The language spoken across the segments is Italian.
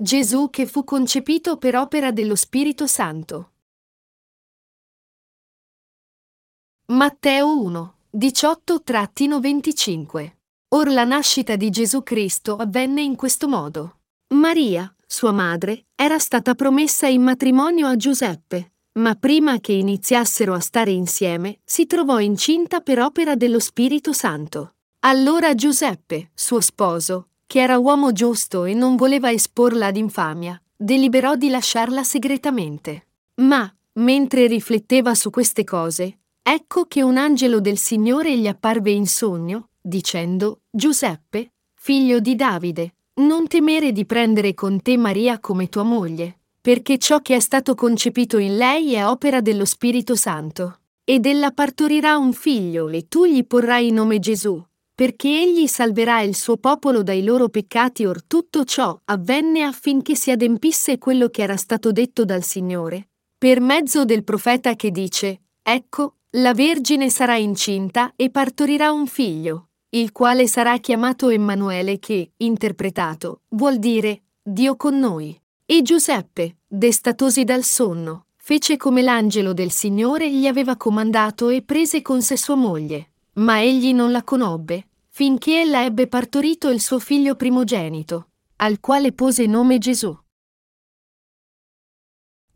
Gesù che fu concepito per opera dello Spirito Santo. Matteo 1, 18-25 Or la nascita di Gesù Cristo avvenne in questo modo. Maria, sua madre, era stata promessa in matrimonio a Giuseppe, ma prima che iniziassero a stare insieme, si trovò incinta per opera dello Spirito Santo. Allora Giuseppe, suo sposo, che era uomo giusto e non voleva esporla ad infamia, deliberò di lasciarla segretamente. Ma, mentre rifletteva su queste cose, ecco che un angelo del Signore gli apparve in sogno, dicendo, Giuseppe, figlio di Davide, non temere di prendere con te Maria come tua moglie, perché ciò che è stato concepito in lei è opera dello Spirito Santo. Ed ella partorirà un figlio e tu gli porrai il nome Gesù, perché egli salverà il suo popolo dai loro peccati or tutto ciò avvenne affinché si adempisse quello che era stato detto dal Signore, per mezzo del profeta che dice, Ecco, la Vergine sarà incinta e partorirà un figlio, il quale sarà chiamato Emanuele che, interpretato, vuol dire Dio con noi. E Giuseppe, destatosi dal sonno, fece come l'angelo del Signore gli aveva comandato e prese con sé sua moglie. Ma egli non la conobbe, finché ella ebbe partorito il suo figlio primogenito, al quale pose nome Gesù.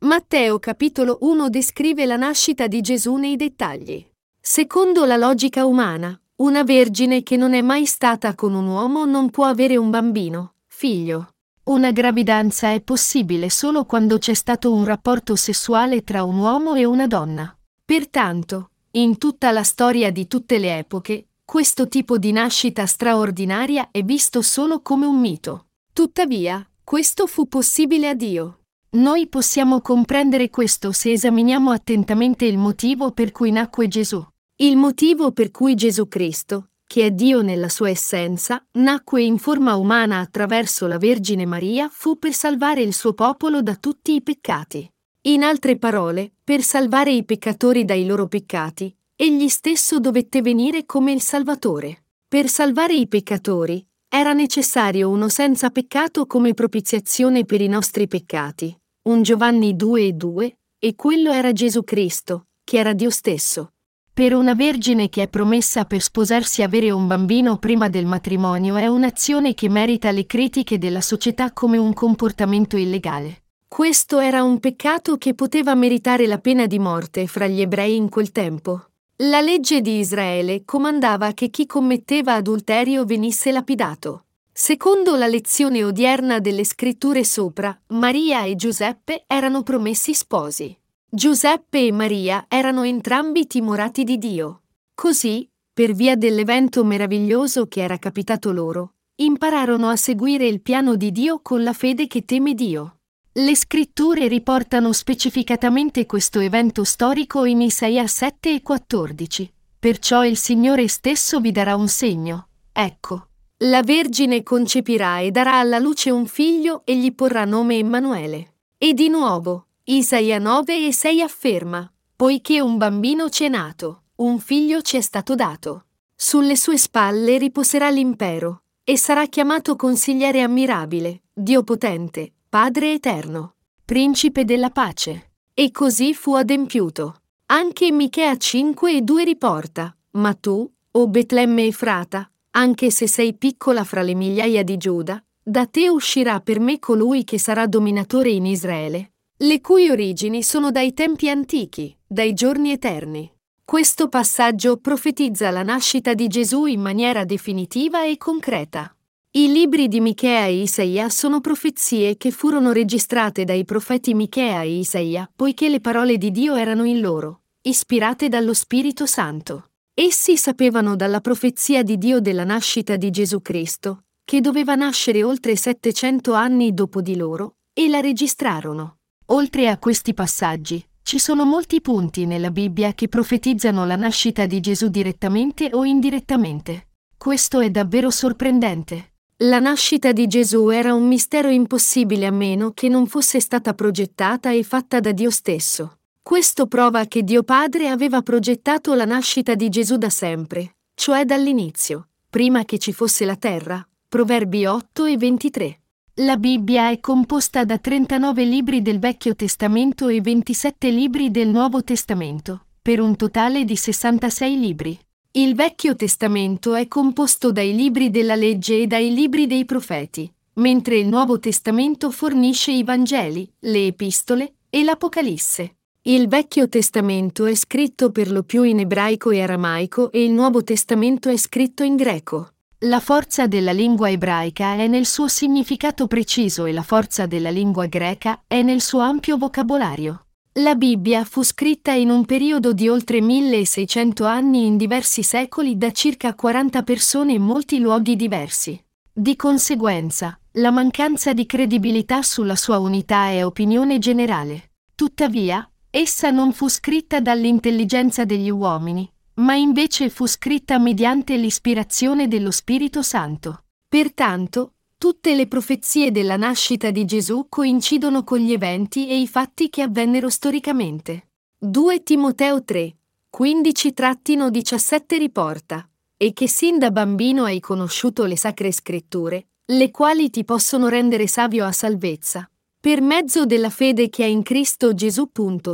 Matteo capitolo 1 descrive la nascita di Gesù nei dettagli. Secondo la logica umana, una vergine che non è mai stata con un uomo non può avere un bambino, figlio. Una gravidanza è possibile solo quando c'è stato un rapporto sessuale tra un uomo e una donna. Pertanto, in tutta la storia di tutte le epoche, questo tipo di nascita straordinaria è visto solo come un mito. Tuttavia, questo fu possibile a Dio. Noi possiamo comprendere questo se esaminiamo attentamente il motivo per cui nacque Gesù. Il motivo per cui Gesù Cristo, che è Dio nella sua essenza, nacque in forma umana attraverso la Vergine Maria fu per salvare il suo popolo da tutti i peccati. In altre parole, per salvare i peccatori dai loro peccati, egli stesso dovette venire come il Salvatore. Per salvare i peccatori, era necessario uno senza peccato come propiziazione per i nostri peccati. Un Giovanni 2 e 2, e quello era Gesù Cristo, che era Dio stesso. Per una vergine che è promessa per sposarsi avere un bambino prima del matrimonio è un'azione che merita le critiche della società come un comportamento illegale. Questo era un peccato che poteva meritare la pena di morte fra gli ebrei in quel tempo. La legge di Israele comandava che chi commetteva adulterio venisse lapidato. Secondo la lezione odierna delle scritture sopra, Maria e Giuseppe erano promessi sposi. Giuseppe e Maria erano entrambi timorati di Dio. Così, per via dell'evento meraviglioso che era capitato loro, impararono a seguire il piano di Dio con la fede che teme Dio. Le scritture riportano specificatamente questo evento storico in Isaia 7 e 14. Perciò il Signore stesso vi darà un segno. Ecco, la Vergine concepirà e darà alla luce un figlio e gli porrà nome Emanuele. E di nuovo, Isaia 9 e 6 afferma, poiché un bambino ci è nato, un figlio ci è stato dato. Sulle sue spalle riposerà l'impero, e sarà chiamato consigliere ammirabile, Dio potente, Padre eterno, Principe della pace. E così fu adempiuto. Anche Michea 5 e 2 riporta, ma tu, o Betlemme Efrata, anche se sei piccola fra le migliaia di Giuda, da te uscirà per me colui che sarà dominatore in Israele, le cui origini sono dai tempi antichi, dai giorni eterni. Questo passaggio profetizza la nascita di Gesù in maniera definitiva e concreta. I libri di Michea e Isaia sono profezie che furono registrate dai profeti Michea e Isaia, poiché le parole di Dio erano in loro, ispirate dallo Spirito Santo. Essi sapevano dalla profezia di Dio della nascita di Gesù Cristo, che doveva nascere oltre 700 anni dopo di loro, e la registrarono. Oltre a questi passaggi, ci sono molti punti nella Bibbia che profetizzano la nascita di Gesù direttamente o indirettamente. Questo è davvero sorprendente. La nascita di Gesù era un mistero impossibile a meno che non fosse stata progettata e fatta da Dio stesso. Questo prova che Dio Padre aveva progettato la nascita di Gesù da sempre, cioè dall'inizio, prima che ci fosse la terra. Proverbi 8 e 23. La Bibbia è composta da 39 libri del Vecchio Testamento e 27 libri del Nuovo Testamento, per un totale di 66 libri. Il Vecchio Testamento è composto dai libri della legge e dai libri dei profeti, mentre il Nuovo Testamento fornisce i Vangeli, le epistole e l'Apocalisse. Il Vecchio Testamento è scritto per lo più in ebraico e aramaico e il Nuovo Testamento è scritto in greco. La forza della lingua ebraica è nel suo significato preciso e la forza della lingua greca è nel suo ampio vocabolario. La Bibbia fu scritta in un periodo di oltre 1600 anni in diversi secoli da circa 40 persone in molti luoghi diversi. Di conseguenza, la mancanza di credibilità sulla sua unità è opinione generale. Tuttavia, essa non fu scritta dall'intelligenza degli uomini, ma invece fu scritta mediante l'ispirazione dello Spirito Santo. Pertanto, tutte le profezie della nascita di Gesù coincidono con gli eventi e i fatti che avvennero storicamente. 2 Timoteo 3, 15-17 riporta, e che sin da bambino hai conosciuto le sacre scritture, le quali ti possono rendere savio a salvezza, per mezzo della fede che è in Cristo Gesù.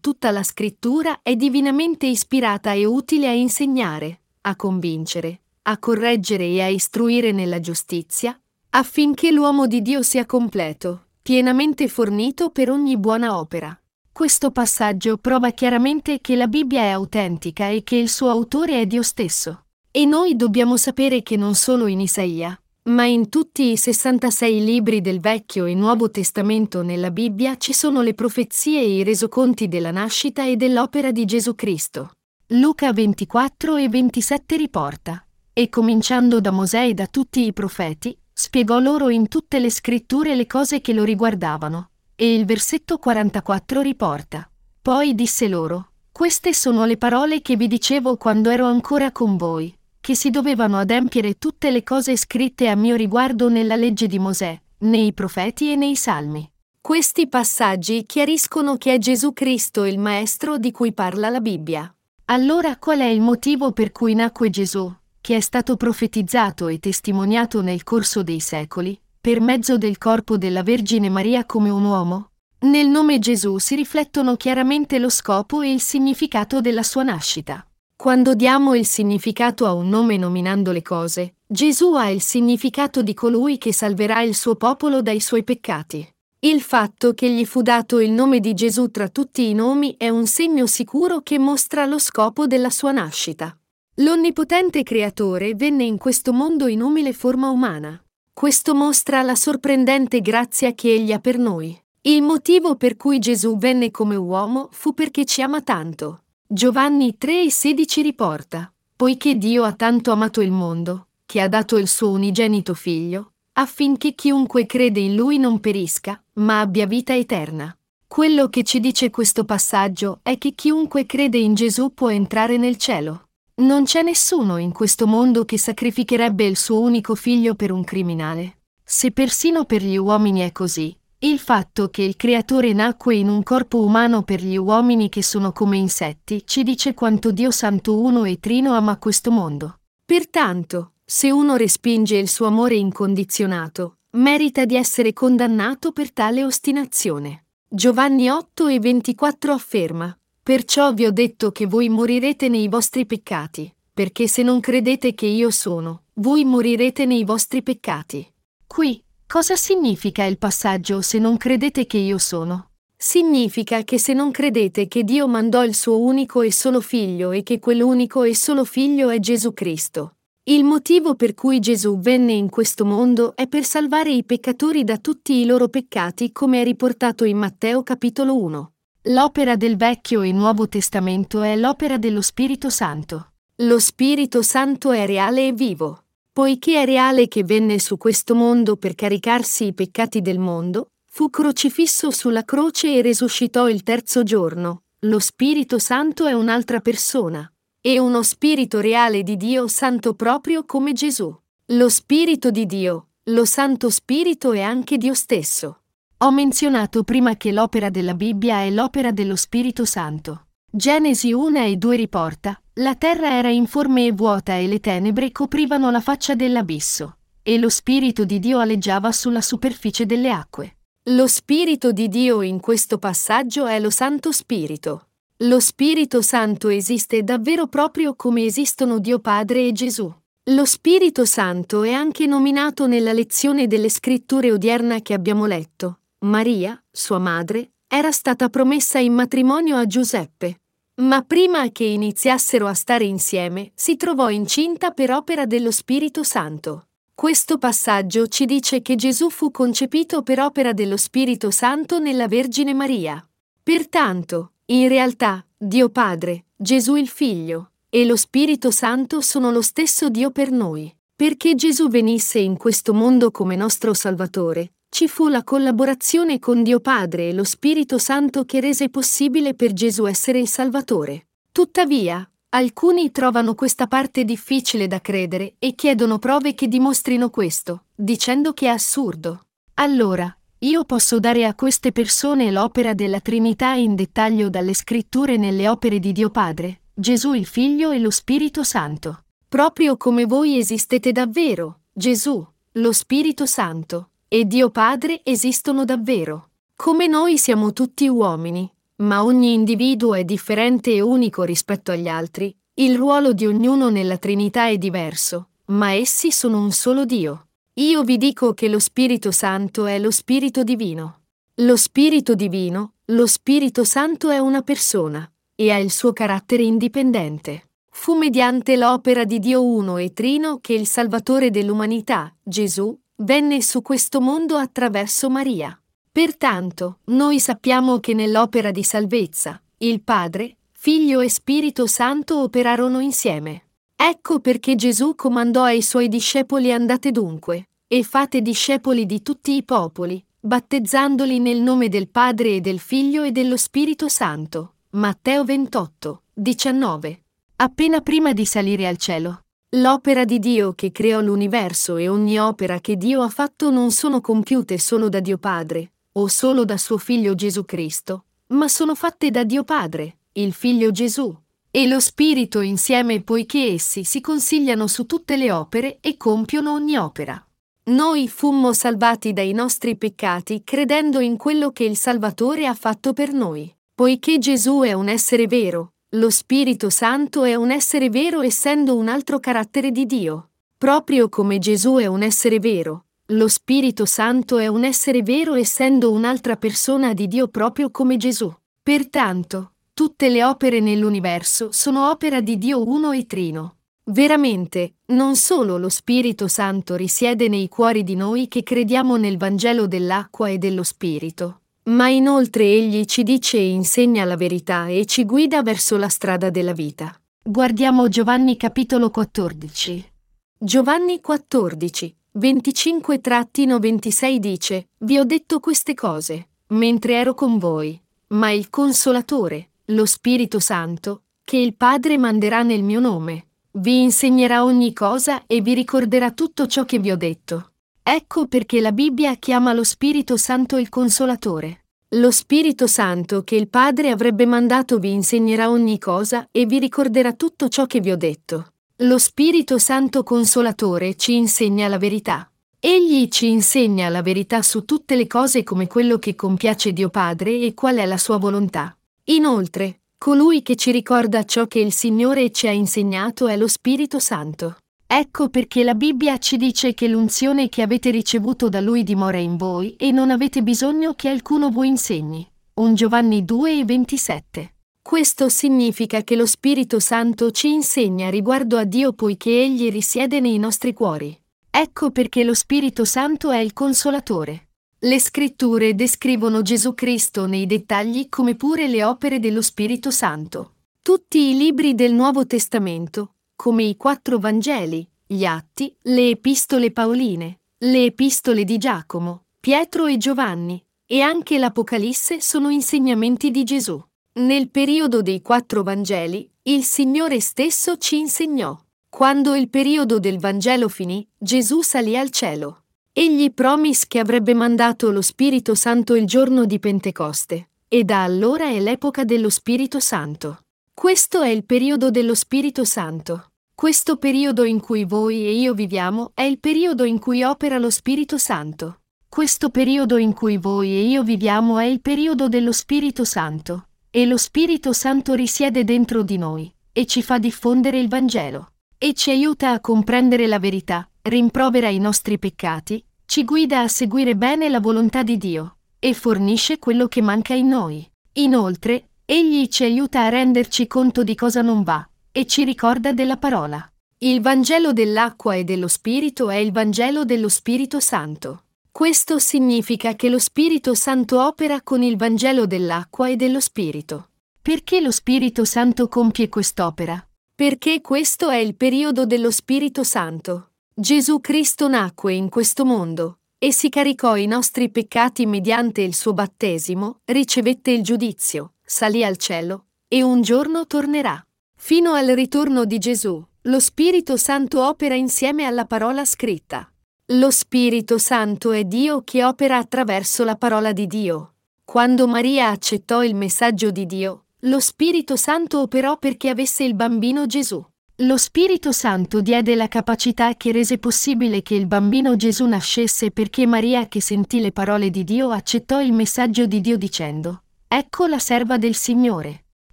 Tutta la scrittura è divinamente ispirata e utile a insegnare, a convincere, a correggere e a istruire nella giustizia, affinché l'uomo di Dio sia completo, pienamente fornito per ogni buona opera. Questo passaggio prova chiaramente che la Bibbia è autentica e che il suo autore è Dio stesso. E noi dobbiamo sapere che non solo in Isaia, ma in tutti i 66 libri del Vecchio e Nuovo Testamento nella Bibbia ci sono le profezie e i resoconti della nascita e dell'opera di Gesù Cristo. Luca 24 e 27 riporta. E cominciando da Mosè e da tutti i profeti, spiegò loro in tutte le scritture le cose che lo riguardavano. E il versetto 44 riporta. Poi disse loro, Queste sono le parole che vi dicevo quando ero ancora con voi che si dovevano adempiere tutte le cose scritte a mio riguardo nella legge di Mosè, nei profeti e nei salmi. Questi passaggi chiariscono che è Gesù Cristo il Maestro di cui parla la Bibbia. Allora qual è il motivo per cui nacque Gesù, che è stato profetizzato e testimoniato nel corso dei secoli, per mezzo del corpo della Vergine Maria come un uomo? Nel nome Gesù si riflettono chiaramente lo scopo e il significato della sua nascita. Quando diamo il significato a un nome nominando le cose, Gesù ha il significato di colui che salverà il suo popolo dai suoi peccati. Il fatto che gli fu dato il nome di Gesù tra tutti i nomi è un segno sicuro che mostra lo scopo della sua nascita. L'onnipotente creatore venne in questo mondo in umile forma umana. Questo mostra la sorprendente grazia che egli ha per noi. Il motivo per cui Gesù venne come uomo fu perché ci ama tanto. Giovanni 3,16 riporta, poiché Dio ha tanto amato il mondo, che ha dato il suo unigenito figlio, affinché chiunque crede in lui non perisca, ma abbia vita eterna. Quello che ci dice questo passaggio è che chiunque crede in Gesù può entrare nel cielo. Non c'è nessuno in questo mondo che sacrificherebbe il suo unico figlio per un criminale. Se persino per gli uomini è così, il fatto che il Creatore nacque in un corpo umano per gli uomini che sono come insetti ci dice quanto Dio Santo Uno e Trino ama questo mondo. Pertanto, se uno respinge il suo amore incondizionato, merita di essere condannato per tale ostinazione. Giovanni 8 e 24 afferma, Perciò vi ho detto che voi morirete nei vostri peccati, perché se non credete che io sono, voi morirete nei vostri peccati. Qui, Cosa significa il passaggio se non credete che io sono? Significa che se non credete che Dio mandò il suo unico e solo figlio e che quell'unico e solo figlio è Gesù Cristo. Il motivo per cui Gesù venne in questo mondo è per salvare i peccatori da tutti i loro peccati come è riportato in Matteo capitolo 1. L'opera del Vecchio e Nuovo Testamento è l'opera dello Spirito Santo. Lo Spirito Santo è reale e vivo. Poiché è reale che venne su questo mondo per caricarsi i peccati del mondo, fu crocifisso sulla croce e risuscitò il terzo giorno. Lo Spirito Santo è un'altra persona. E uno Spirito reale di Dio Santo proprio come Gesù. Lo Spirito di Dio, lo Santo Spirito è anche Dio stesso. Ho menzionato prima che l'opera della Bibbia è l'opera dello Spirito Santo. Genesi 1 e 2 riporta, la terra era informe e vuota e le tenebre coprivano la faccia dell'abisso. e lo Spirito di Dio aleggiava sulla superficie delle acque. Lo Spirito di Dio in questo passaggio è lo Santo Spirito. Lo Spirito Santo esiste davvero proprio come esistono Dio Padre e Gesù. Lo Spirito Santo è anche nominato nella lezione delle scritture odierna che abbiamo letto. Maria, sua madre, era stata promessa in matrimonio a Giuseppe. Ma prima che iniziassero a stare insieme, si trovò incinta per opera dello Spirito Santo. Questo passaggio ci dice che Gesù fu concepito per opera dello Spirito Santo nella Vergine Maria. Pertanto, in realtà, Dio Padre, Gesù il Figlio e lo Spirito Santo sono lo stesso Dio per noi. Perché Gesù venisse in questo mondo come nostro Salvatore, ci fu la collaborazione con Dio Padre e lo Spirito Santo che rese possibile per Gesù essere il Salvatore. Tuttavia, alcuni trovano questa parte difficile da credere e chiedono prove che dimostrino questo, dicendo che è assurdo. Allora, io posso dare a queste persone l'opera della Trinità in dettaglio dalle scritture nelle opere di Dio Padre, Gesù il Figlio e lo Spirito Santo. Proprio come voi esistete davvero, Gesù, lo Spirito Santo, e Dio Padre esistono davvero. Come noi siamo tutti uomini, ma ogni individuo è differente e unico rispetto agli altri, il ruolo di ognuno nella Trinità è diverso, ma essi sono un solo Dio. Io vi dico che lo Spirito Santo è lo Spirito Divino. Lo Spirito Divino, lo Spirito Santo è una persona e ha il suo carattere indipendente. Fu mediante l'opera di Dio uno e trino che il Salvatore dell'umanità, Gesù, venne su questo mondo attraverso Maria. Pertanto, noi sappiamo che nell'opera di salvezza, il Padre, Figlio e Spirito Santo operarono insieme. Ecco perché Gesù comandò ai suoi discepoli andate dunque, e fate discepoli di tutti i popoli, battezzandoli nel nome del Padre e del Figlio e dello Spirito Santo. Matteo 28, 19. Appena prima di salire al cielo. L'opera di Dio che creò l'universo e ogni opera che Dio ha fatto non sono compiute solo da Dio Padre, o solo da suo Figlio Gesù Cristo, ma sono fatte da Dio Padre, il Figlio Gesù, e lo Spirito insieme poiché essi si consigliano su tutte le opere e compiono ogni opera. Noi fummo salvati dai nostri peccati credendo in quello che il Salvatore ha fatto per noi. Poiché Gesù è un essere vero, lo Spirito Santo è un essere vero essendo un altro carattere di Dio. Proprio come Gesù è un essere vero, lo Spirito Santo è un essere vero essendo un'altra persona di Dio proprio come Gesù. Pertanto, tutte le opere nell'universo sono opera di Dio uno e trino. Veramente, non solo lo Spirito Santo risiede nei cuori di noi che crediamo nel Vangelo dell'acqua e dello Spirito, ma inoltre egli ci dice e insegna la verità e ci guida verso la strada della vita. Guardiamo Giovanni capitolo 14. Giovanni 14, 25-26 dice, Vi ho detto queste cose, mentre ero con voi, ma il Consolatore, lo Spirito Santo, che il Padre manderà nel mio nome, vi insegnerà ogni cosa e vi ricorderà tutto ciò che vi ho detto. Ecco perché la Bibbia chiama lo Spirito Santo il Consolatore. Lo Spirito Santo che il Padre avrebbe mandato vi insegnerà ogni cosa e vi ricorderà tutto ciò che vi ho detto. Lo Spirito Santo Consolatore ci insegna la verità. Egli ci insegna la verità su tutte le cose come quello che compiace Dio Padre e qual è la sua volontà. Inoltre, Colui che ci ricorda ciò che il Signore ci ha insegnato è lo Spirito Santo. Ecco perché la Bibbia ci dice che l'unzione che avete ricevuto da Lui dimora in voi e non avete bisogno che alcuno voi insegni. 1 Giovanni 2 e 27. Questo significa che lo Spirito Santo ci insegna riguardo a Dio poiché Egli risiede nei nostri cuori. Ecco perché lo Spirito Santo è il consolatore. Le scritture descrivono Gesù Cristo nei dettagli come pure le opere dello Spirito Santo. Tutti i libri del Nuovo Testamento, come i quattro Vangeli, gli Atti, le Epistole Paoline, le Epistole di Giacomo, Pietro e Giovanni, e anche l'Apocalisse sono insegnamenti di Gesù. Nel periodo dei quattro Vangeli, il Signore stesso ci insegnò. Quando il periodo del Vangelo finì, Gesù salì al cielo. Egli promise che avrebbe mandato lo Spirito Santo il giorno di Pentecoste, e da allora è l'epoca dello Spirito Santo. Questo è il periodo dello Spirito Santo. Questo periodo in cui voi e io viviamo è il periodo in cui opera lo Spirito Santo. Questo periodo in cui voi e io viviamo è il periodo dello Spirito Santo, e lo Spirito Santo risiede dentro di noi, e ci fa diffondere il Vangelo, e ci aiuta a comprendere la verità, rimprovera i nostri peccati, ci guida a seguire bene la volontà di Dio, e fornisce quello che manca in noi. Inoltre, Egli ci aiuta a renderci conto di cosa non va, e ci ricorda della parola. Il Vangelo dell'acqua e dello Spirito è il Vangelo dello Spirito Santo. Questo significa che lo Spirito Santo opera con il Vangelo dell'acqua e dello Spirito. Perché lo Spirito Santo compie quest'opera? Perché questo è il periodo dello Spirito Santo. Gesù Cristo nacque in questo mondo e si caricò i nostri peccati mediante il suo battesimo, ricevette il giudizio, salì al cielo e un giorno tornerà. Fino al ritorno di Gesù, lo Spirito Santo opera insieme alla parola scritta. Lo Spirito Santo è Dio che opera attraverso la parola di Dio. Quando Maria accettò il messaggio di Dio, lo Spirito Santo operò perché avesse il bambino Gesù. Lo Spirito Santo diede la capacità che rese possibile che il bambino Gesù nascesse perché Maria che sentì le parole di Dio accettò il messaggio di Dio dicendo, Ecco la serva del Signore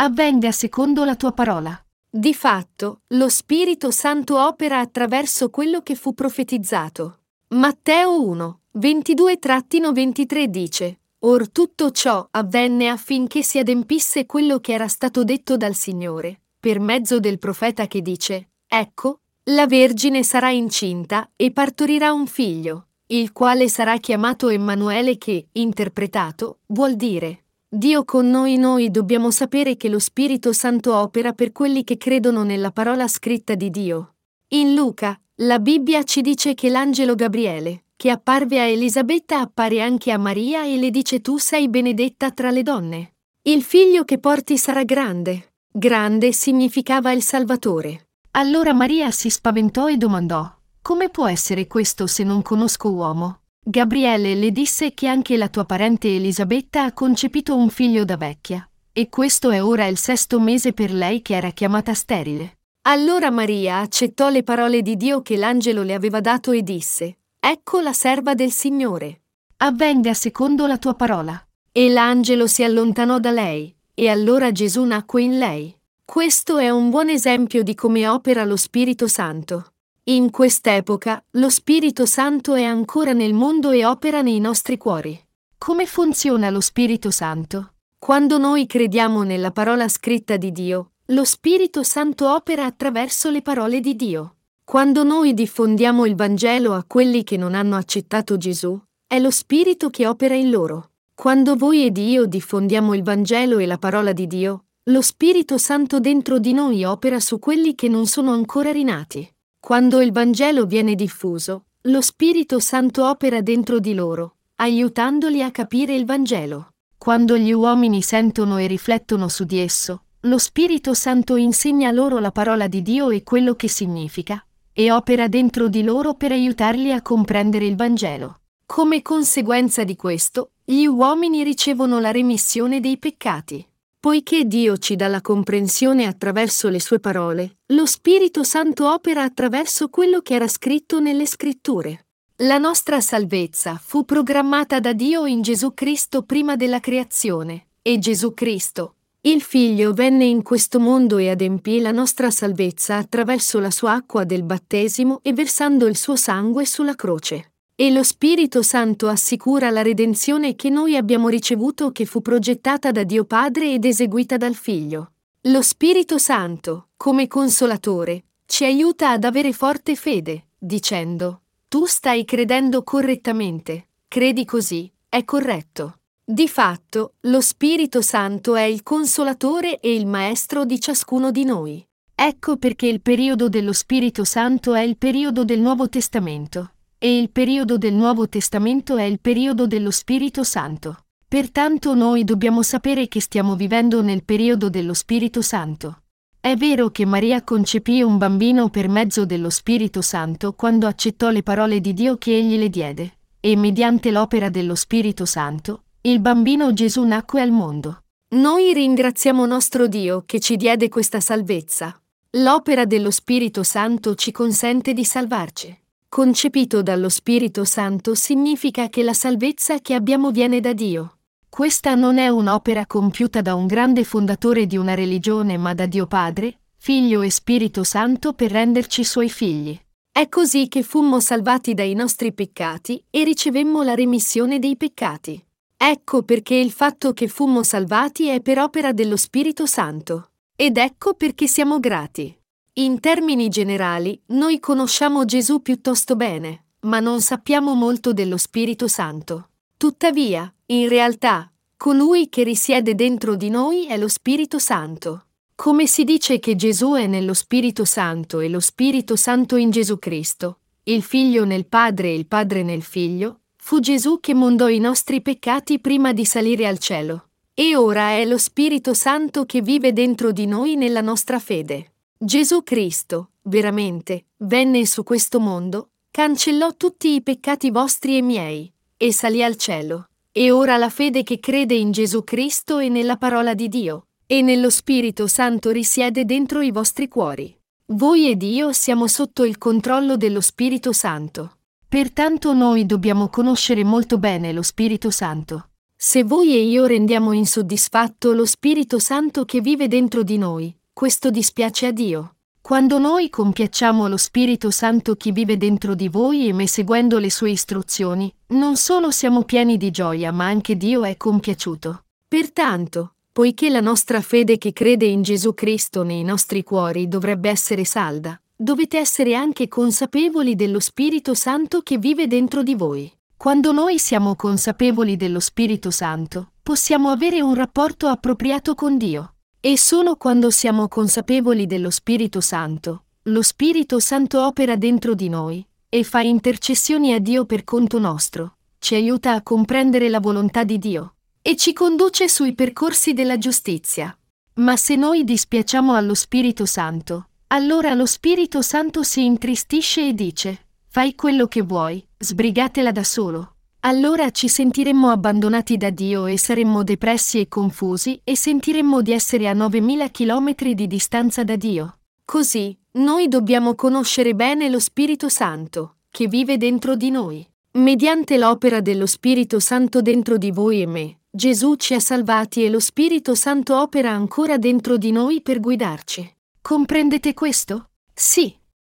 avvenga secondo la tua parola. Di fatto, lo Spirito Santo opera attraverso quello che fu profetizzato. Matteo 1, 22-23 dice, Or tutto ciò avvenne affinché si adempisse quello che era stato detto dal Signore, per mezzo del profeta che dice, Ecco, la Vergine sarà incinta e partorirà un figlio, il quale sarà chiamato Emanuele che, interpretato, vuol dire Dio con noi noi dobbiamo sapere che lo Spirito Santo opera per quelli che credono nella parola scritta di Dio. In Luca, la Bibbia ci dice che l'angelo Gabriele, che apparve a Elisabetta, appare anche a Maria e le dice tu sei benedetta tra le donne. Il figlio che porti sarà grande. Grande significava il Salvatore. Allora Maria si spaventò e domandò, come può essere questo se non conosco uomo? Gabriele le disse che anche la tua parente Elisabetta ha concepito un figlio da vecchia, e questo è ora il sesto mese per lei che era chiamata sterile. Allora Maria accettò le parole di Dio che l'angelo le aveva dato e disse, Ecco la serva del Signore. Avvenga secondo la tua parola. E l'angelo si allontanò da lei, e allora Gesù nacque in lei. Questo è un buon esempio di come opera lo Spirito Santo. In quest'epoca, lo Spirito Santo è ancora nel mondo e opera nei nostri cuori. Come funziona lo Spirito Santo? Quando noi crediamo nella parola scritta di Dio, lo Spirito Santo opera attraverso le parole di Dio. Quando noi diffondiamo il Vangelo a quelli che non hanno accettato Gesù, è lo Spirito che opera in loro. Quando voi ed io diffondiamo il Vangelo e la parola di Dio, lo Spirito Santo dentro di noi opera su quelli che non sono ancora rinati. Quando il Vangelo viene diffuso, lo Spirito Santo opera dentro di loro, aiutandoli a capire il Vangelo. Quando gli uomini sentono e riflettono su di esso, lo Spirito Santo insegna loro la parola di Dio e quello che significa, e opera dentro di loro per aiutarli a comprendere il Vangelo. Come conseguenza di questo, gli uomini ricevono la remissione dei peccati. Poiché Dio ci dà la comprensione attraverso le sue parole, lo Spirito Santo opera attraverso quello che era scritto nelle scritture. La nostra salvezza fu programmata da Dio in Gesù Cristo prima della creazione, e Gesù Cristo, il Figlio, venne in questo mondo e adempì la nostra salvezza attraverso la sua acqua del battesimo e versando il suo sangue sulla croce. E lo Spirito Santo assicura la redenzione che noi abbiamo ricevuto che fu progettata da Dio Padre ed eseguita dal Figlio. Lo Spirito Santo, come consolatore, ci aiuta ad avere forte fede, dicendo, tu stai credendo correttamente, credi così, è corretto. Di fatto, lo Spirito Santo è il consolatore e il maestro di ciascuno di noi. Ecco perché il periodo dello Spirito Santo è il periodo del Nuovo Testamento e il periodo del Nuovo Testamento è il periodo dello Spirito Santo. Pertanto noi dobbiamo sapere che stiamo vivendo nel periodo dello Spirito Santo. È vero che Maria concepì un bambino per mezzo dello Spirito Santo quando accettò le parole di Dio che egli le diede, e mediante l'opera dello Spirito Santo, il bambino Gesù nacque al mondo. Noi ringraziamo nostro Dio che ci diede questa salvezza. L'opera dello Spirito Santo ci consente di salvarci. Concepito dallo Spirito Santo significa che la salvezza che abbiamo viene da Dio. Questa non è un'opera compiuta da un grande fondatore di una religione, ma da Dio Padre, Figlio e Spirito Santo per renderci suoi figli. È così che fummo salvati dai nostri peccati e ricevemmo la remissione dei peccati. Ecco perché il fatto che fummo salvati è per opera dello Spirito Santo. Ed ecco perché siamo grati. In termini generali, noi conosciamo Gesù piuttosto bene, ma non sappiamo molto dello Spirito Santo. Tuttavia, in realtà, colui che risiede dentro di noi è lo Spirito Santo. Come si dice che Gesù è nello Spirito Santo e lo Spirito Santo in Gesù Cristo, il Figlio nel Padre e il Padre nel Figlio, fu Gesù che mondò i nostri peccati prima di salire al cielo. E ora è lo Spirito Santo che vive dentro di noi nella nostra fede. Gesù Cristo, veramente, venne su questo mondo, cancellò tutti i peccati vostri e miei, e salì al cielo. E ora la fede che crede in Gesù Cristo e nella parola di Dio, e nello Spirito Santo risiede dentro i vostri cuori. Voi ed io siamo sotto il controllo dello Spirito Santo. Pertanto noi dobbiamo conoscere molto bene lo Spirito Santo. Se voi e io rendiamo insoddisfatto lo Spirito Santo che vive dentro di noi, questo dispiace a Dio. Quando noi compiacciamo lo Spirito Santo che vive dentro di voi e me seguendo le sue istruzioni, non solo siamo pieni di gioia, ma anche Dio è compiaciuto. Pertanto, poiché la nostra fede che crede in Gesù Cristo nei nostri cuori dovrebbe essere salda, dovete essere anche consapevoli dello Spirito Santo che vive dentro di voi. Quando noi siamo consapevoli dello Spirito Santo, possiamo avere un rapporto appropriato con Dio. E solo quando siamo consapevoli dello Spirito Santo, lo Spirito Santo opera dentro di noi e fa intercessioni a Dio per conto nostro, ci aiuta a comprendere la volontà di Dio e ci conduce sui percorsi della giustizia. Ma se noi dispiacciamo allo Spirito Santo, allora lo Spirito Santo si intristisce e dice, fai quello che vuoi, sbrigatela da solo. Allora ci sentiremmo abbandonati da Dio e saremmo depressi e confusi e sentiremmo di essere a 9000 km di distanza da Dio. Così, noi dobbiamo conoscere bene lo Spirito Santo, che vive dentro di noi. Mediante l'opera dello Spirito Santo dentro di voi e me, Gesù ci ha salvati e lo Spirito Santo opera ancora dentro di noi per guidarci. Comprendete questo? Sì.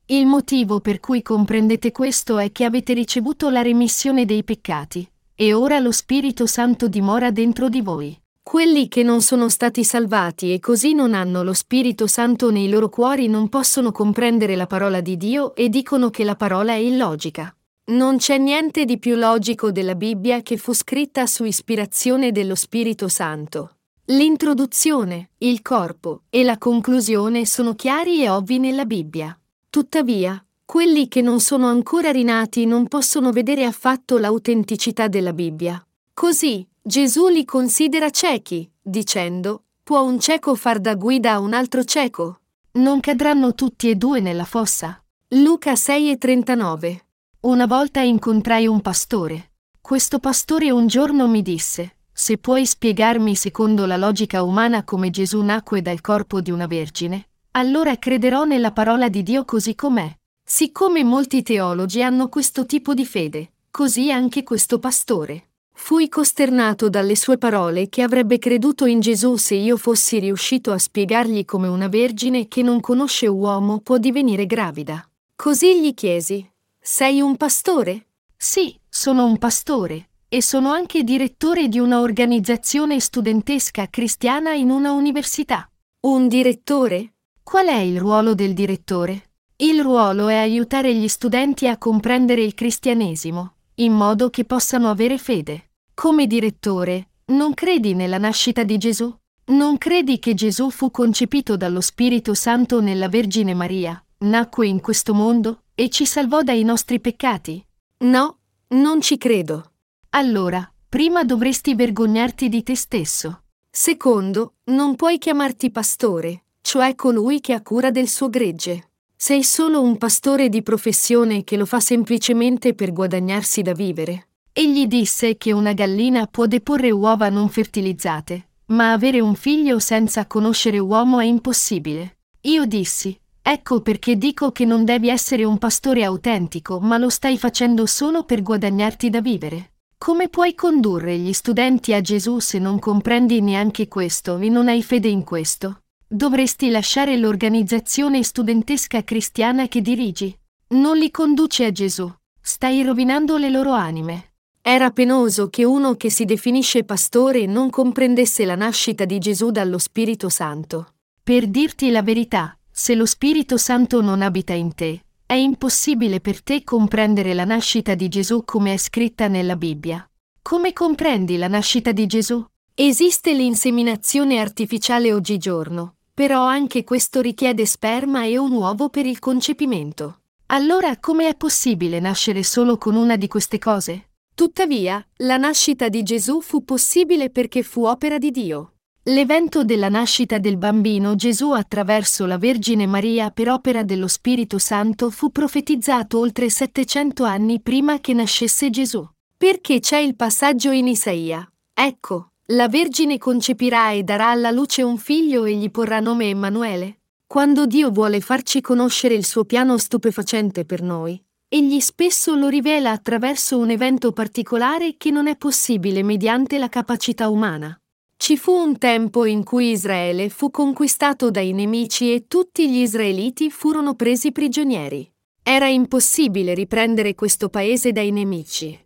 Il motivo per cui comprendete questo è che avete ricevuto la remissione dei peccati, e ora lo Spirito Santo dimora dentro di voi. Quelli che non sono stati salvati e così non hanno lo Spirito Santo nei loro cuori non possono comprendere la parola di Dio e dicono che la parola è illogica. Non c'è niente di più logico della Bibbia che fu scritta su ispirazione dello Spirito Santo. L'introduzione, il corpo e la conclusione sono chiari e ovvi nella Bibbia. Tuttavia, quelli che non sono ancora rinati non possono vedere affatto l'autenticità della Bibbia. Così, Gesù li considera ciechi, dicendo, può un cieco far da guida a un altro cieco? Non cadranno tutti e due nella fossa? Luca 6,39 Una volta incontrai un pastore. Questo pastore un giorno mi disse, se puoi spiegarmi secondo la logica umana come Gesù nacque dal corpo di una vergine, allora crederò nella parola di Dio così com'è. Siccome molti teologi hanno questo tipo di fede, così anche questo pastore. Fui costernato dalle sue parole che avrebbe creduto in Gesù se io fossi riuscito a spiegargli come una vergine che non conosce uomo può divenire gravida. Così gli chiesi: Sei un pastore? Sì, sono un pastore, e sono anche direttore di una organizzazione studentesca cristiana in una università. Un direttore? Qual è il ruolo del direttore? Il ruolo è aiutare gli studenti a comprendere il cristianesimo, in modo che possano avere fede. Come direttore, non credi nella nascita di Gesù? Non credi che Gesù fu concepito dallo Spirito Santo nella Vergine Maria, nacque in questo mondo e ci salvò dai nostri peccati? No, non ci credo. Allora, prima dovresti vergognarti di te stesso. Secondo, non puoi chiamarti pastore, cioè colui che ha cura del suo gregge. Sei solo un pastore di professione che lo fa semplicemente per guadagnarsi da vivere. Egli disse che una gallina può deporre uova non fertilizzate, ma avere un figlio senza conoscere uomo è impossibile. Io dissi, Ecco perché dico che non devi essere un pastore autentico, ma lo stai facendo solo per guadagnarti da vivere. Come puoi condurre gli studenti a Gesù se non comprendi neanche questo e non hai fede in questo? Dovresti lasciare l'organizzazione studentesca cristiana che dirigi. Non li conduci a Gesù. Stai rovinando le loro anime. Era penoso che uno che si definisce pastore non comprendesse la nascita di Gesù dallo Spirito Santo. Per dirti la verità, se lo Spirito Santo non abita in te, è impossibile per te comprendere la nascita di Gesù come è scritta nella Bibbia. Come comprendi la nascita di Gesù? Esiste l'inseminazione artificiale oggigiorno, però anche questo richiede sperma e un uovo per il concepimento. Allora come è possibile nascere solo con una di queste cose? Tuttavia, la nascita di Gesù fu possibile perché fu opera di Dio. L'evento della nascita del bambino Gesù attraverso la Vergine Maria per opera dello Spirito Santo fu profetizzato oltre 700 anni prima che nascesse Gesù. Perché c'è il passaggio in Isaia. Ecco, la Vergine concepirà e darà alla luce un figlio e gli porrà nome Emanuele. Quando Dio vuole farci conoscere il suo piano stupefacente per noi, egli spesso lo rivela attraverso un evento particolare che non è possibile mediante la capacità umana. Ci fu un tempo in cui Israele fu conquistato dai nemici e tutti gli israeliti furono presi prigionieri. Era impossibile riprendere questo paese dai nemici.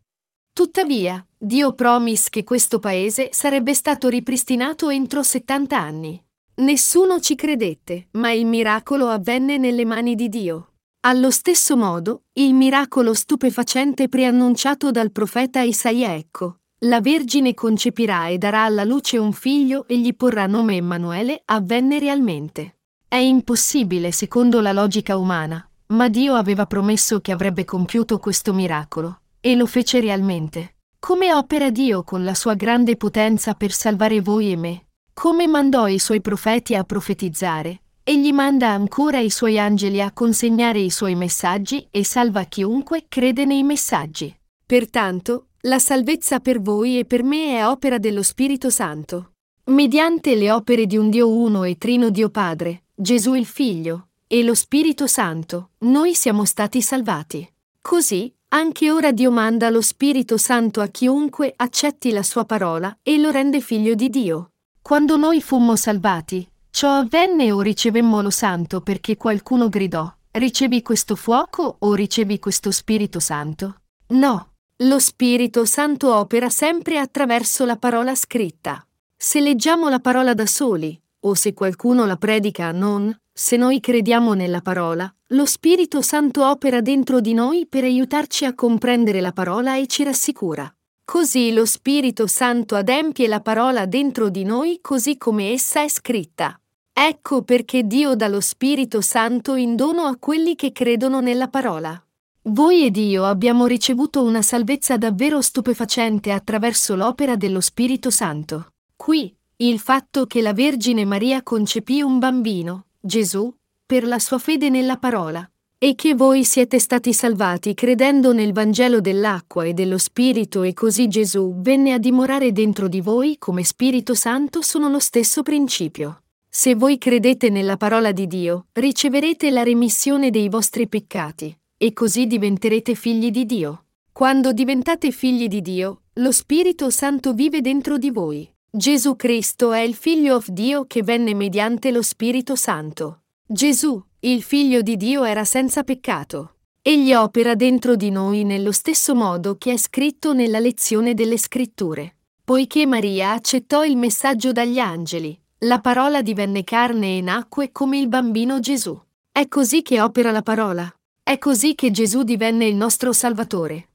Tuttavia, Dio promise che questo paese sarebbe stato ripristinato entro 70 anni. Nessuno ci credette, ma il miracolo avvenne nelle mani di Dio. Allo stesso modo, il miracolo stupefacente preannunciato dal profeta Isaia ecco, la Vergine concepirà e darà alla luce un figlio e gli porrà nome Emanuele avvenne realmente. È impossibile secondo la logica umana, ma Dio aveva promesso che avrebbe compiuto questo miracolo, e lo fece realmente. Come opera Dio con la sua grande potenza per salvare voi e me? Come mandò i suoi profeti a profetizzare, Egli manda ancora i suoi angeli a consegnare i suoi messaggi e salva chiunque crede nei messaggi. Pertanto, la salvezza per voi e per me è opera dello Spirito Santo. Mediante le opere di un Dio uno e trino Dio Padre, Gesù il Figlio, e lo Spirito Santo, noi siamo stati salvati. Così, anche ora Dio manda lo Spirito Santo a chiunque accetti la sua parola e lo rende figlio di Dio. Quando noi fummo salvati, Ciò avvenne o ricevemmo lo santo perché qualcuno gridò, ricevi questo fuoco o ricevi questo Spirito Santo? No, lo Spirito Santo opera sempre attraverso la parola scritta. Se leggiamo la parola da soli, o se qualcuno la predica non, se noi crediamo nella parola, lo Spirito Santo opera dentro di noi per aiutarci a comprendere la parola e ci rassicura. Così lo Spirito Santo adempie la parola dentro di noi così come essa è scritta. Ecco perché Dio dà lo Spirito Santo in dono a quelli che credono nella parola. Voi ed io abbiamo ricevuto una salvezza davvero stupefacente attraverso l'opera dello Spirito Santo. Qui, il fatto che la Vergine Maria concepì un bambino, Gesù, per la sua fede nella parola, e che voi siete stati salvati credendo nel Vangelo dell'acqua e dello Spirito e così Gesù venne a dimorare dentro di voi come Spirito Santo sono lo stesso principio. Se voi credete nella parola di Dio, riceverete la remissione dei vostri peccati, e così diventerete figli di Dio. Quando diventate figli di Dio, lo Spirito Santo vive dentro di voi. Gesù Cristo è il Figlio of Dio che venne mediante lo Spirito Santo. Gesù, il Figlio di Dio, era senza peccato. Egli opera dentro di noi nello stesso modo che è scritto nella lezione delle Scritture. Poiché Maria accettò il messaggio dagli angeli, la parola divenne carne e nacque come il bambino Gesù. È così che opera la parola. È così che Gesù divenne il nostro Salvatore.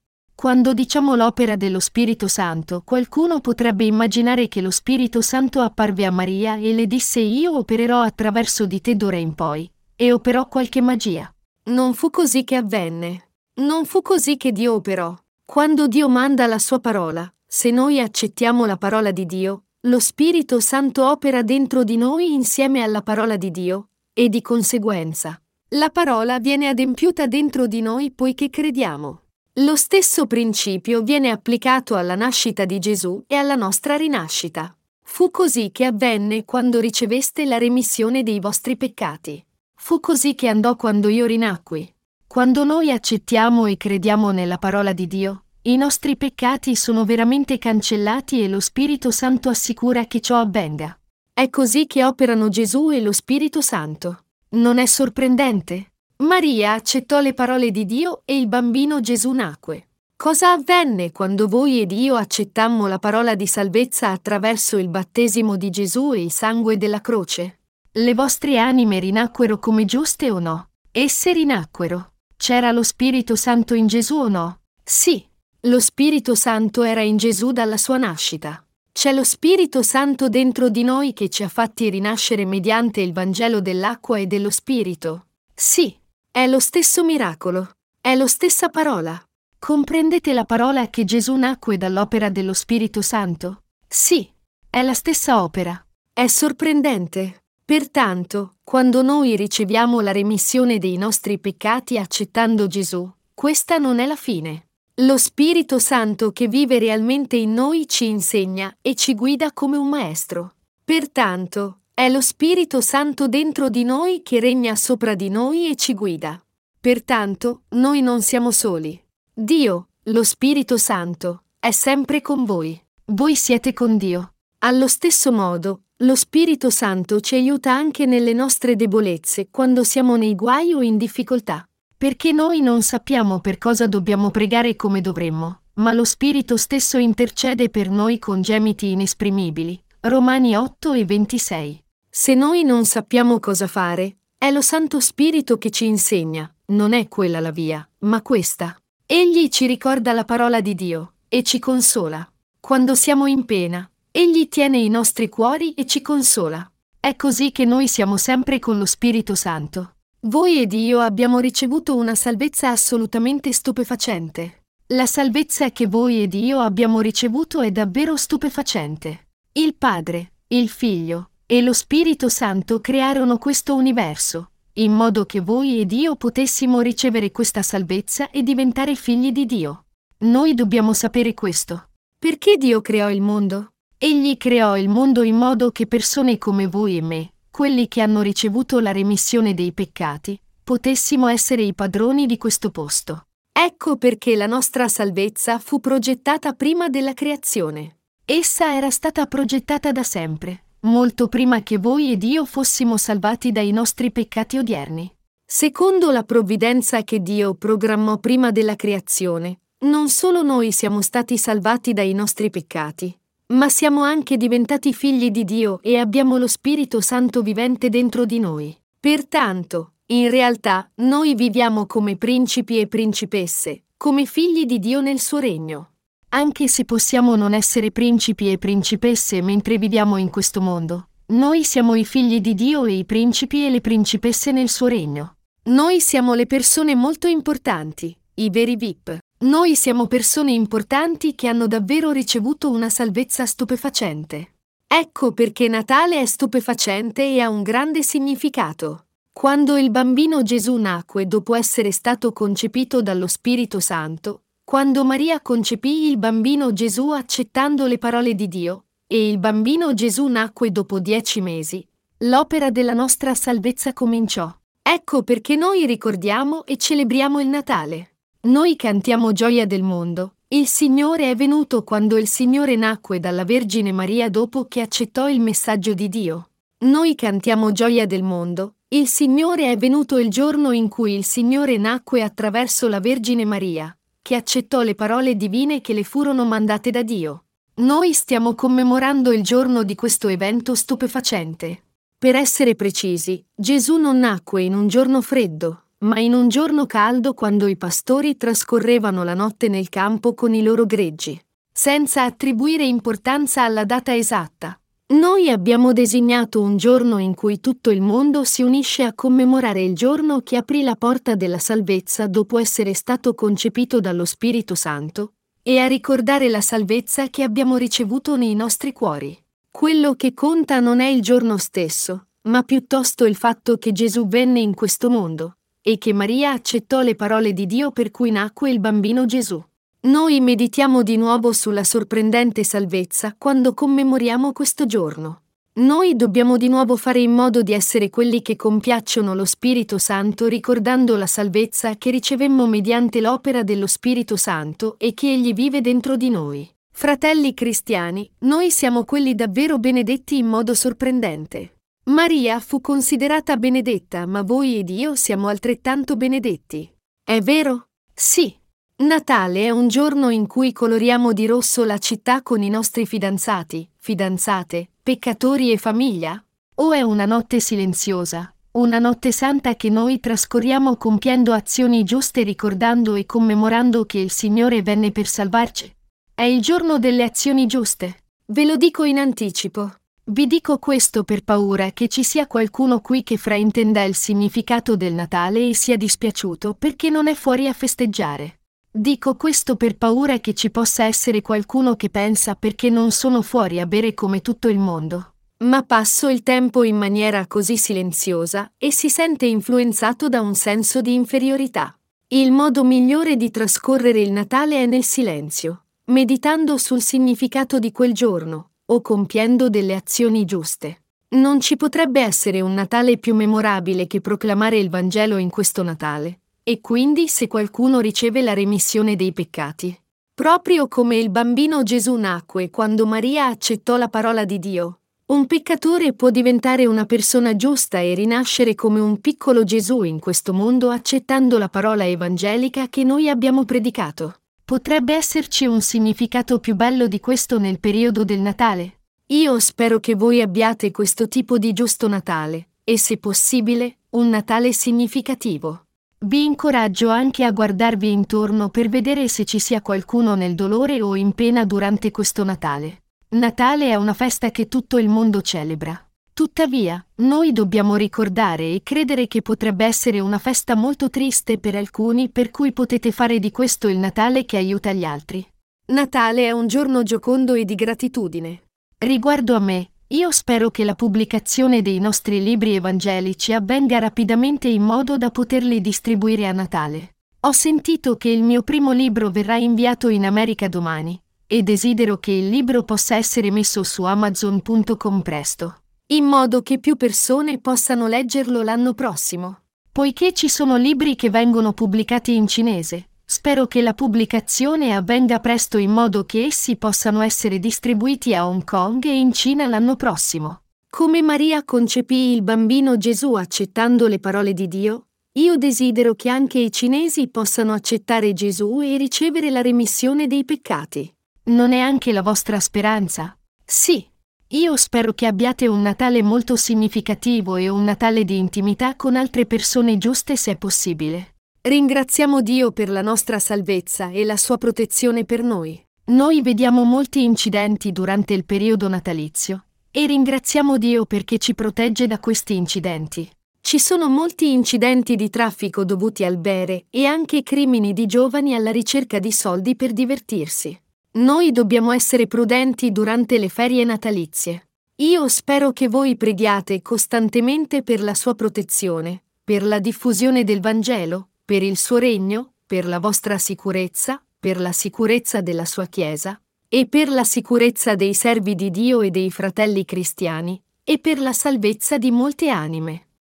Quando diciamo l'opera dello Spirito Santo, qualcuno potrebbe immaginare che lo Spirito Santo apparve a Maria e le disse io opererò attraverso di te d'ora in poi, e operò qualche magia. Non fu così che avvenne. Non fu così che Dio operò. Quando Dio manda la sua parola, se noi accettiamo la parola di Dio, lo Spirito Santo opera dentro di noi insieme alla parola di Dio, e di conseguenza, la parola viene adempiuta dentro di noi poiché crediamo. Lo stesso principio viene applicato alla nascita di Gesù e alla nostra rinascita. Fu così che avvenne quando riceveste la remissione dei vostri peccati. Fu così che andò quando io rinacqui. Quando noi accettiamo e crediamo nella parola di Dio, i nostri peccati sono veramente cancellati e lo Spirito Santo assicura che ciò avvenga. È così che operano Gesù e lo Spirito Santo. Non è sorprendente? Maria accettò le parole di Dio e il bambino Gesù nacque. Cosa avvenne quando voi ed io accettammo la parola di salvezza attraverso il battesimo di Gesù e il sangue della croce? Le vostre anime rinacquero come giuste o no? Esse rinacquero. C'era lo Spirito Santo in Gesù o no? Sì. Lo Spirito Santo era in Gesù dalla sua nascita. C'è lo Spirito Santo dentro di noi che ci ha fatti rinascere mediante il Vangelo dell'acqua e dello Spirito. Sì, è lo stesso miracolo. È lo stessa parola. Comprendete la parola che Gesù nacque dall'opera dello Spirito Santo? Sì, è la stessa opera. È sorprendente. Pertanto, quando noi riceviamo la remissione dei nostri peccati accettando Gesù, questa non è la fine. Lo Spirito Santo che vive realmente in noi ci insegna e ci guida come un maestro. Pertanto, è lo Spirito Santo dentro di noi che regna sopra di noi e ci guida. Pertanto, noi non siamo soli. Dio, lo Spirito Santo, è sempre con voi. Voi siete con Dio. Allo stesso modo, lo Spirito Santo ci aiuta anche nelle nostre debolezze quando siamo nei guai o in difficoltà. Perché noi non sappiamo per cosa dobbiamo pregare come dovremmo, ma lo Spirito stesso intercede per noi con gemiti inesprimibili. Romani 8 e 26. Se noi non sappiamo cosa fare, è lo Santo Spirito che ci insegna, non è quella la via, ma questa. Egli ci ricorda la parola di Dio e ci consola. Quando siamo in pena, Egli tiene i nostri cuori e ci consola. È così che noi siamo sempre con lo Spirito Santo. Voi ed io abbiamo ricevuto una salvezza assolutamente stupefacente. La salvezza che voi ed io abbiamo ricevuto è davvero stupefacente. Il Padre, il Figlio e lo Spirito Santo crearono questo universo in modo che voi ed io potessimo ricevere questa salvezza e diventare figli di Dio. Noi dobbiamo sapere questo. Perché Dio creò il mondo? Egli creò il mondo in modo che persone come voi e me, quelli che hanno ricevuto la remissione dei peccati, potessimo essere i padroni di questo posto. Ecco perché la nostra salvezza fu progettata prima della creazione. Essa era stata progettata da sempre, molto prima che voi ed io fossimo salvati dai nostri peccati odierni. Secondo la provvidenza che Dio programmò prima della creazione, non solo noi siamo stati salvati dai nostri peccati, ma siamo anche diventati figli di Dio e abbiamo lo Spirito Santo vivente dentro di noi. Pertanto, in realtà, noi viviamo come principi e principesse, come figli di Dio nel suo regno. Anche se possiamo non essere principi e principesse mentre viviamo in questo mondo, noi siamo i figli di Dio e i principi e le principesse nel suo regno. Noi siamo le persone molto importanti, i veri VIP. Noi siamo persone importanti che hanno davvero ricevuto una salvezza stupefacente. Ecco perché Natale è stupefacente e ha un grande significato. Quando il bambino Gesù nacque dopo essere stato concepito dallo Spirito Santo, quando Maria concepì il bambino Gesù accettando le parole di Dio, e il bambino Gesù nacque dopo dieci mesi, l'opera della nostra salvezza cominciò. Ecco perché noi ricordiamo e celebriamo il Natale. Noi cantiamo gioia del mondo. Il Signore è venuto quando il Signore nacque dalla Vergine Maria dopo che accettò il messaggio di Dio. Noi cantiamo gioia del mondo. Il Signore è venuto il giorno in cui il Signore nacque attraverso la Vergine Maria che accettò le parole divine che le furono mandate da Dio. Noi stiamo commemorando il giorno di questo evento stupefacente. Per essere precisi, Gesù non nacque in un giorno freddo, ma in un giorno caldo quando i pastori trascorrevano la notte nel campo con i loro greggi. Senza attribuire importanza alla data esatta, noi abbiamo designato un giorno in cui tutto il mondo si unisce a commemorare il giorno che aprì la porta della salvezza dopo essere stato concepito dallo Spirito Santo e a ricordare la salvezza che abbiamo ricevuto nei nostri cuori. Quello che conta non è il giorno stesso, ma piuttosto il fatto che Gesù venne in questo mondo e che Maria accettò le parole di Dio per cui nacque il bambino Gesù. Noi meditiamo di nuovo sulla sorprendente salvezza quando commemoriamo questo giorno. Noi dobbiamo di nuovo fare in modo di essere quelli che compiacciono lo Spirito Santo ricordando la salvezza che ricevemmo mediante l'opera dello Spirito Santo e che Egli vive dentro di noi. Fratelli cristiani, noi siamo quelli davvero benedetti in modo sorprendente. Maria fu considerata benedetta, ma voi ed io siamo altrettanto benedetti. È vero? Sì. Natale è un giorno in cui coloriamo di rosso la città con i nostri fidanzati, fidanzate, peccatori e famiglia? O è una notte silenziosa, una notte santa che noi trascorriamo compiendo azioni giuste ricordando e commemorando che il Signore venne per salvarci? È il giorno delle azioni giuste. Ve lo dico in anticipo. Vi dico questo per paura che ci sia qualcuno qui che fraintenda il significato del Natale e sia dispiaciuto perché non è fuori a festeggiare. Dico questo per paura che ci possa essere qualcuno che pensa perché non sono fuori a bere come tutto il mondo. Ma passo il tempo in maniera così silenziosa e si sente influenzato da un senso di inferiorità. Il modo migliore di trascorrere il Natale è nel silenzio meditando sul significato di quel giorno, o compiendo delle azioni giuste. Non ci potrebbe essere un Natale più memorabile che proclamare il Vangelo in questo Natale, e quindi se qualcuno riceve la remissione dei peccati. Proprio come il bambino Gesù nacque quando Maria accettò la parola di Dio, un peccatore può diventare una persona giusta e rinascere come un piccolo Gesù in questo mondo accettando la parola evangelica che noi abbiamo predicato. Potrebbe esserci un significato più bello di questo nel periodo del Natale? Io spero che voi abbiate questo tipo di giusto Natale, e se possibile, un Natale significativo. Vi incoraggio anche a guardarvi intorno per vedere se ci sia qualcuno nel dolore o in pena durante questo Natale. Natale è una festa che tutto il mondo celebra. Tuttavia, noi dobbiamo ricordare e credere che potrebbe essere una festa molto triste per alcuni per cui potete fare di questo il Natale che aiuta gli altri. Natale è un giorno giocondo e di gratitudine. Riguardo a me, io spero che la pubblicazione dei nostri libri evangelici avvenga rapidamente in modo da poterli distribuire a Natale. Ho sentito che il mio primo libro verrà inviato in America domani, e desidero che il libro possa essere messo su amazon.com presto in modo che più persone possano leggerlo l'anno prossimo. Poiché ci sono libri che vengono pubblicati in cinese, spero che la pubblicazione avvenga presto in modo che essi possano essere distribuiti a Hong Kong e in Cina l'anno prossimo. Come Maria concepì il bambino Gesù accettando le parole di Dio, io desidero che anche i cinesi possano accettare Gesù e ricevere la remissione dei peccati. Non è anche la vostra speranza? Sì, io spero che abbiate un Natale molto significativo e un Natale di intimità con altre persone giuste se possibile. Ringraziamo Dio per la nostra salvezza e la sua protezione per noi. Noi vediamo molti incidenti durante il periodo natalizio e ringraziamo Dio perché ci protegge da questi incidenti. Ci sono molti incidenti di traffico dovuti al bere e anche crimini di giovani alla ricerca di soldi per divertirsi. Noi dobbiamo essere prudenti durante le ferie natalizie. Io spero che voi preghiate costantemente per la sua protezione, per la diffusione del Vangelo, per il suo regno, per la vostra sicurezza, per la sicurezza della sua Chiesa, e per la sicurezza dei servi di Dio e dei fratelli cristiani, e per la salvezza di molte anime.